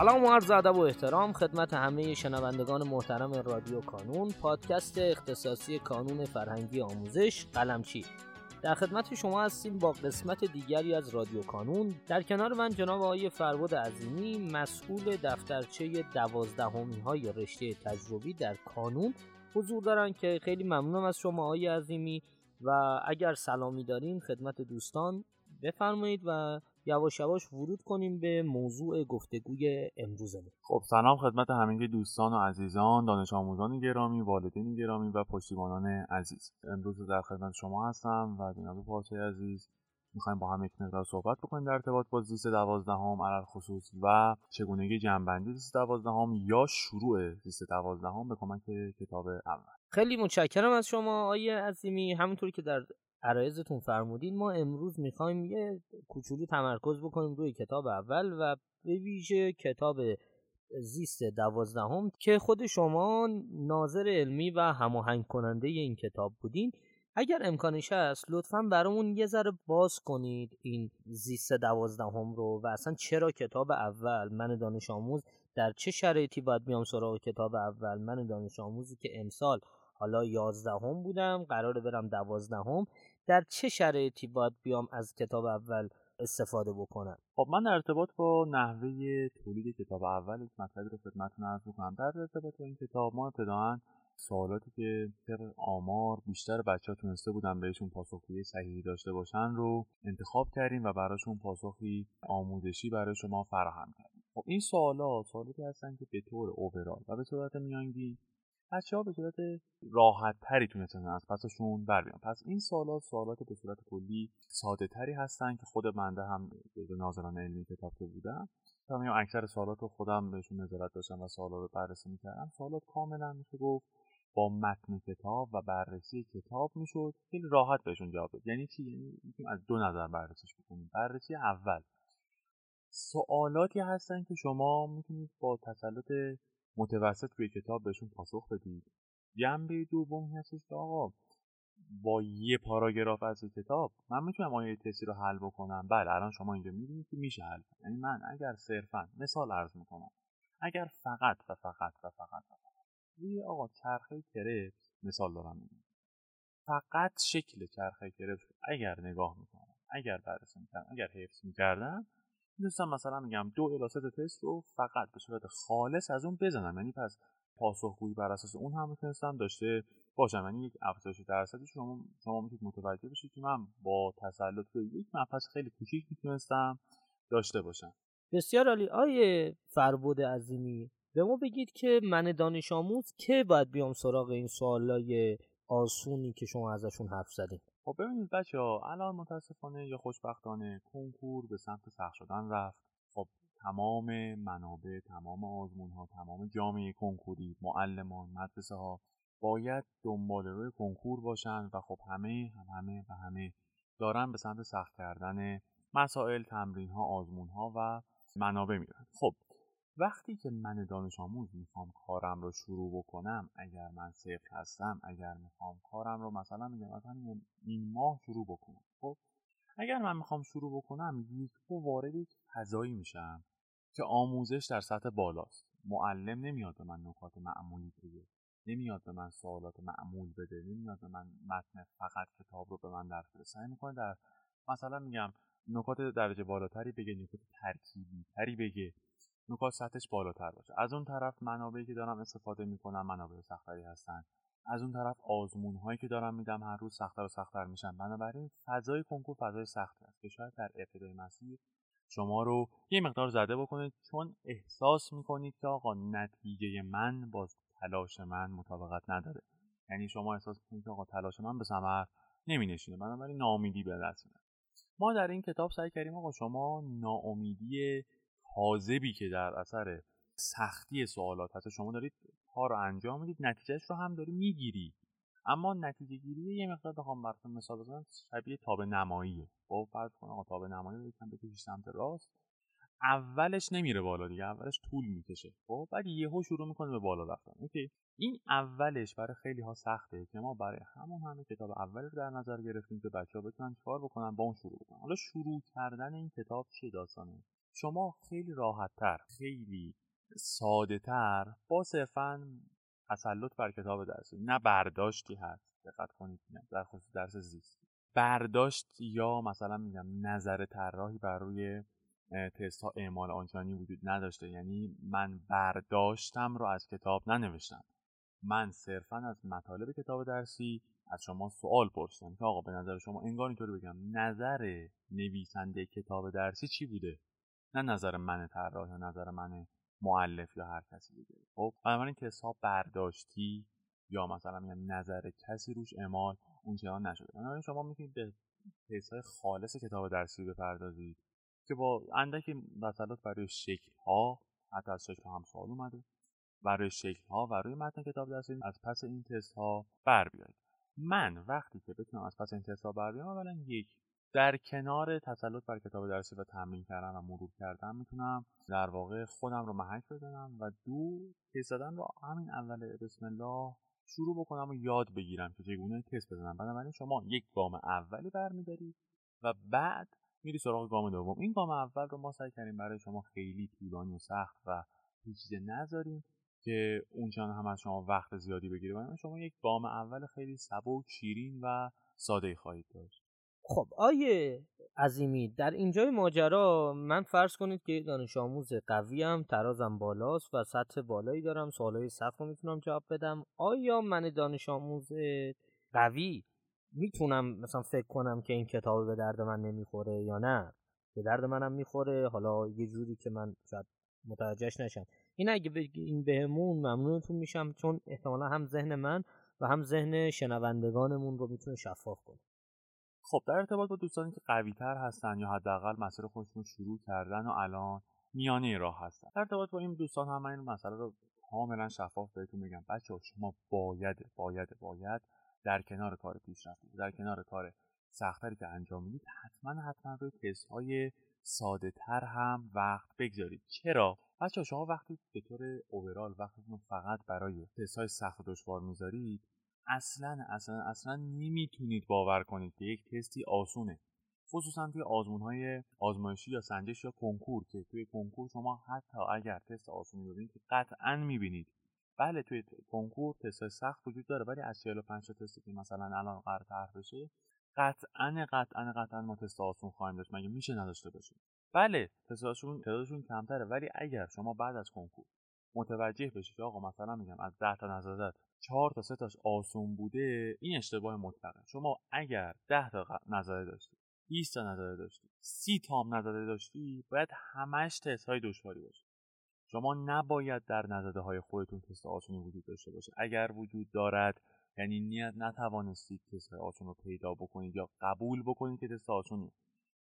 سلام و عرض ادب و احترام خدمت همه شنوندگان محترم رادیو کانون پادکست اختصاصی کانون فرهنگی آموزش قلمچی. در خدمت شما هستیم با قسمت دیگری از رادیو کانون. در کنار من جناب آقای فرود عظیمی مسئول دفترچه دوازدهمی های رشته تجربی در کانون حضور دارن که خیلی ممنونم از شما آقای عظیمی. و اگر سلامی دارین خدمت دوستان بفرمایید و یواش یواش ورود کنیم به موضوع گفتگوی امروزمون. خب سلام خدمت همه دوستان و عزیزان دانش آموزان گرامی والدین گرامی و پشتیبانان عزیز. امروز در خدمت شما هستم و جناب پارچه عزیز. می‌خوایم با هم یک مقدار صحبت بکنیم در ارتباط با زیست دوازدهم علل خصوص و چگونگی جنبندی زیست دوازدهم یا شروع زیست دوازدهم به کمک کتاب اول. خیلی متشکرم از شما آیه عظیمی. همونطور که در عرایزتون فرمودین ما امروز می‌خوایم یه کوچولو تمرکز بکنیم روی کتاب اول و به ویژه کتاب زیست دوازدهم که خود شما ناظر علمی و هماهنگ کننده این کتاب بودین. اگر امکانش هست لطفا برامون یه ذره باز کنید این زیست دوازدهم رو و اصلا چرا کتاب اول؟ من دانش آموز در چه شرایطی باید بیام سراغ کتاب اول؟ من دانش آموزی که امسال حالا یازدهم بودم قراره برم دوازدهم. در چه شرایطی باید بیام از کتاب اول استفاده بکنم؟ خب من در ارتباط با نحوه تولید کتاب اول یک مطلبی رو خدمتتون عرض می‌کنم. در ارتباط با این کتاب ما ابتداعا سوالاتی که طبق آمار بیشتر بچه ها تونسته بودن بهشون پاسخگویی صحیحی داشته باشن رو انتخاب کردیم و براشون پاسخی آموزشی برای شما فراهم کردیم. خب این سوالات سوالاتی هستن که به طور اوورال و به صورت میانگین بچه ها به صورت راحت تری تونستن از پسشون بر بیان. پس این سوالات سوالات به صورت کلی ساده تری هستن که خود منده هم به ناظران علمی کتاب که بودم. تا اکثر سوالات رو خودم بهشون نظارت داشتم و سوالات رو بررسی می‌کردم. سوالات کاملا میشه گفت با متن کتاب و بررسی کتاب می‌شد. خیلی راحت بهشون جواب داد. یعنی چی؟ یعنی می‌تونیم از دو نظر بررسیش بکنیم. بررسی اول. سوالاتی هستن که شما می‌تونید با تسلط متوسط روی کتاب بهشون پاسخ بدید جنبه دوم هستش که آقا با یه پاراگراف از کتاب من می‌تونم آیه تسی رو حل بکنم. بله الان شما اینجا می‌بینید که میشه حل یعنی من اگر صرفا مثال عرض می‌کنم اگر فقط و فقط و فقط فقط روی آقا چرخه کرپس مثال دارم میگم فقط شکل چرخه کرپس اگر نگاه می‌کنم اگر بررسی می‌کنم اگر حفظ می‌کردم می‌تونستم مثلا میگم دو الاست تست رو فقط به صورت خالص از اون بزنم. یعنی پس پاسخگویی بر اساس اون هم می‌تونستم داشته باشم. یعنی یک افزایش درصدی شما شما می‌تونید متوجه بشید که من با تسلط به یک مبحث خیلی کوچیک می‌تونستم داشته باشم. بسیار عالی. آیه فربود عظیمی به ما بگید که من دانش آموز که باید بیام سراغ این سوالای آسونی که شما ازشون حرف زدین. خب ببینید بچه ها الان متاسفانه یا خوشبختانه کنکور به سمت سخت شدن رفت. خب تمام منابع تمام آزمون ها تمام جامعه کنکوری معلمان مدرسه ها باید دنبال روی کنکور باشن و خب همه هم همه و همه دارن به سمت سخت کردن مسائل تمرین ها آزمون ها و منابع میرن. خب وقتی که من دانش آموز می‌خوام کارم رو شروع بکنم اگر من صفر هستم اگر می‌خوام کارم رو مثلا میگم مثلا این ماه شروع بکنم. خب اگر من می‌خوام شروع بکنم یک وارد یک فضایی میشم که آموزش در سطح بالاست. معلم نمیاد به من نکات معمولی بگه نمیاد به من سوالات معمول بده نمیاد به من متن فقط کتاب رو به من بده سعی می‌کنه. در مثلا میگم نکات درجه بالاتری بگه نکات ترکیبی تری بگه. نکات سطحش بالاتر باشه. از اون طرف منابعی که دارم استفاده می‌کنم منابع سختری هستن. از اون طرف آزمون هایی که دارم میدم هر روز سختتر و سختتر میشن. بنابراین فضای کنکور فضای سختی است. که شاید در ابتدای مسیر شما رو یه مقدار زده بکنید. چون احساس می‌کنید که آقا نتیجه من با تلاش من مطابقت نداره. یعنی شما احساس می‌کنید که آقا تلاش من به ثمر نمینشینه. بنابراین ناامیدی به دست ما در این کتاب سعی کردیم آقا شما ناامیدی حاضبی که در اثر سختی سوالات هست. شما دارید کار رو انجام می‌دید نتیجهش رو هم داری می‌گیری. اما نتیجه گیری یه مقدار بخوام براتون مثال بزنم شبیه تاب نماییه. خب فرض کن آقا تاب نمایی رو یکم بکشی سمت راست اولش نمیره بالا دیگه اولش طول می‌کشه. خب بعد یهو شروع می‌کنه به بالا رفتن. اوکی. این اولش برای خیلی ها سخته که ما برای همون همه کتاب اول رو در نظر گرفتیم که بچه ها بتونن چیکار بکنن؟ با اون شروع بکنن. حالا شروع کردن این کتاب چه داستانه شما خیلی راحتتر خیلی ساده تر با صرفا تسلط بر کتاب درسی نه برداشتی هست دقت کنید در خصوص درس زیست. برداشت یا مثلا میگم نظر طراحی بر روی تست ها اعمال آنچنانی وجود نداشته. یعنی من برداشتم رو از کتاب ننوشتم. من صرفا از مطالب کتاب درسی از شما سوال پرسیدم که آقا به نظر شما انگار اینطوری بگم نظر نویسنده کتاب درسی چی بوده؟ نه نظر من طراح یا نظر من معلف یا هر کسی دیگه. خب بنابراین ها برداشتی یا مثلا میگم نظر کسی روش اعمال اونچنان نشده. بنابراین شما می‌تونید به های خالص کتاب درسی بپردازید که با اندکی تسلط برای شکل ها حتی از شکل هم سوال اومده برای شکل ها و روی متن کتاب درسی از پس این تست ها بر بیایید. من وقتی که بتونم از پس این تست ها بر بیام اولا یک در کنار تسلط بر کتاب درسی و تمرین کردن و مرور کردن می‌تونم در واقع خودم رو محک بزنم و دو تست دادن رو همین اول بسم الله شروع بکنم و یاد بگیرم که چگونه تست بزنم بنابراین شما یک گام اولی برمیدارید و بعد میری سراغ گام دوم. این گام اول رو ما سعی کردیم برای شما خیلی طولانی و سخت و پیچیده نذاریم که اونجان هم از شما وقت زیادی بگیره. و شما یک گام اول خیلی سبک شیرین و ساده خواهید داشت. خب آیه عظیمی در اینجای ماجرا من فرض کنید که دانش آموز قویم ترازم بالاست و سطح بالایی دارم سوالای سخت رو می‌تونم جواب بدم. آیا من دانش آموز قوی می‌تونم مثلا فکر کنم که این کتاب به درد من نمی‌خوره یا نه؟ به درد منم می‌خوره؟ حالا یه جوری که من شاید متوجهش نشم. این اگه این بهمون ممنونتون میشم چون احتمالا هم ذهن من و هم ذهن شنوندگانمون رو می‌تونه شفاف کنه. خب در ارتباط با دوستانی که قوی تر هستن یا حداقل مسیر خودشون شروع کردن و الان میانه راه هستن. در ارتباط با این دوستان هم این مسئله رو کاملا شفاف بهتون میگم بچه شما باید باید باید در کنار کار پیشرفته در کنار کار سختری که انجام می‌دید حتما حتما روی تست های ساده تر هم وقت بگذارید. چرا؟ بچه شما وقتی به طور اوورال وقتتون فقط برای تست های سخت و دشوار می‌ذارید اصلا اصلا اصلا نمی‌تونید باور کنید که یک تستی آسونه. خصوصا توی آزمون های آزمایشی یا سنجش یا کنکور که توی کنکور شما حتی اگر تست آسونی ببینید که قطعا می‌بینید. بله توی کنکور تست سخت وجود داره ولی از 45 تا تستی که مثلا الان قرار طرح بشه قطعا قطعا قطعا ما تست آسون خواهیم داشت. مگه میشه نداشته باشیم؟ بله تستاشون تعدادشون کمتره ولی اگر شما بعد از کنکور متوجه بشید که آقا مثلا میگم از 10 تا نظر 4 تا 3 تاش آسون بوده این اشتباه مطلقه. شما اگر 10 تا نظر داشتی 20 تا نظر داشتی 30 تا هم نظر داشتی باید همش تست های دشواری باشه. شما نباید در نظره های خودتون تست آسونی وجود داشته باشه. اگر وجود دارد یعنی نیت نتوانستید تست آسون رو پیدا بکنید یا قبول بکنید که تست آسونی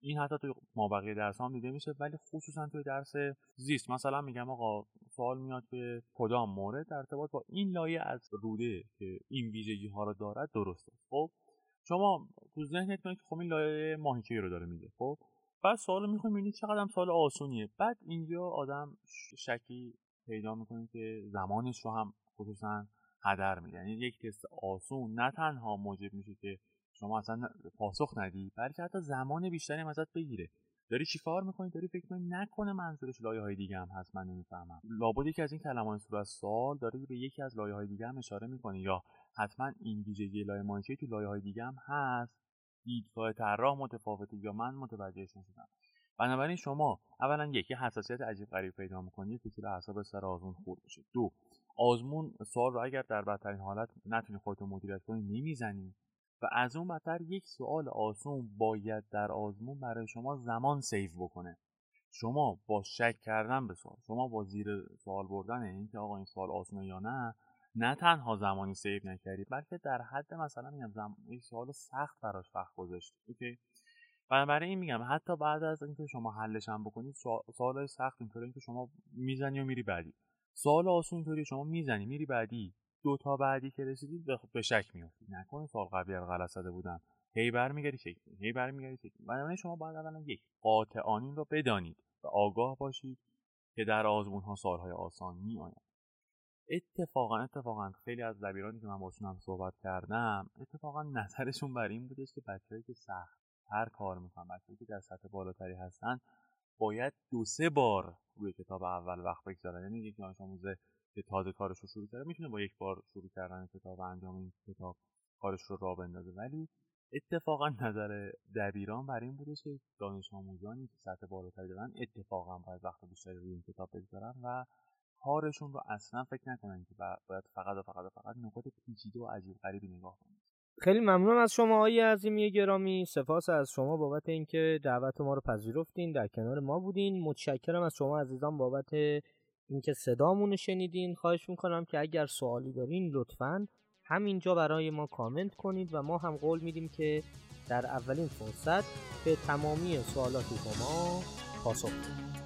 این حتی توی مابقی درس هم دیده میشه ولی خصوصا توی درس زیست. مثلا میگم آقا سوال میاد که کدام مورد؟ در ارتباط با این لایه از روده که این ویژگی ها رو دارد درسته خب شما تو ذهنت که خب این لایه ماهیچه رو داره میگه خب بعد سوال می‌خوای می‌بینی چقدر سوال آسونیه. بعد اینجا آدم شکی پیدا می‌کنه که زمانش رو هم خصوصا هدر میده. یعنی یک تست آسون. نه تنها موجب میشه که شما اصلا پاسخ ندی. بلکه حتی زمان بیشتری ازت بگیره. داری چی کار می‌کنی؟ داری فکر می‌کنی نکنه منظورش لایه های دیگه هم هست من نمی‌فهمم. لابد یکی از این کلمات از سوال داره به یکی از لایه های دیگه هم اشاره می‌کنه. یا حتما این ویژگی لایه مانچه تو لایه های دیگه هم هست. دیدگاه طراح متفاوته یا من متوجهش نشدم. بنابراین شما اولا یکی حساسیت عجیب غریب پیدا می‌کنی کوچولو اعصاب سر آزمون خورد بشه دو آزمون سوال رو اگر در بدترین حالت نتونی خودتو مدیریت کنی نمی‌زنی. و از اون بدتر یک سوال آسون باید در آزمون برای شما زمان save بکنه. شما با شک کردن به سوال شما با زیر سوال بردن این که آقا این سوال آسونه یا نه نه تنها زمانی save نکردی بلکه در حد مثلا میگم زم... یک سوال سخت براش وقت گذاشتی okay؟ بنابراین این میگم حتی بعد از اینکه شما حلش هم بکنید سوال سخت اینطوری که شما می‌زنی و میری بعدی. سوال آسون اینطوری شما می‌زنی میری بعدی. دو تا بعدی که رسیدید به شک میافتید. نکنه سال قبلی رو غلط زده بودن. هی برمیگردی چک هی برمیگردی چک بنابراین شما باید اولا یک قاطعانین رو بدانید و آگاه باشید که در آزمون ها سالهای آسان می آید. اتفاقا اتفاقا خیلی از دبیرانی که من باشون هم صحبت کردم اتفاقا نظرشون بر این بودش که بچههایی که سخت تر کار می‌کنن بچههایی که در سطح بالاتری هستن باید دو سه بار روی کتاب اول وقت بگذارن. یعنی یک دانش آموزه که تازه کارش رو شروع کرده می‌تونه با یک بار شروع کردن کتاب و انجام این کتاب کارش رو راه بندازه. ولی اتفاقا نظر دبیران بر این بوده که دانش آموزانی که سطح بالاتری دارن اتفاقا باید وقت بیشتری روی این کتاب بگذارن و کارشون رو اصلا فکر نکنن که باید فقط و فقط و فقط نکات پیچیده و عجیب غریبی نگاه کنن. خیلی ممنونم از شما آقای عظیمی گرامی. سپاس از شما بابت اینکه دعوت ما رو پذیرفتین در کنار ما بودین. متشکرم از شما عزیزان بابت اینکه صدامون رو شنیدین. خواهش می‌کنم که اگر سوالی دارین لطفا همینجا برای ما کامنت کنید و ما هم قول میدیم که در اولین فرصت به تمامی سوالات شما پاسخ بدیم.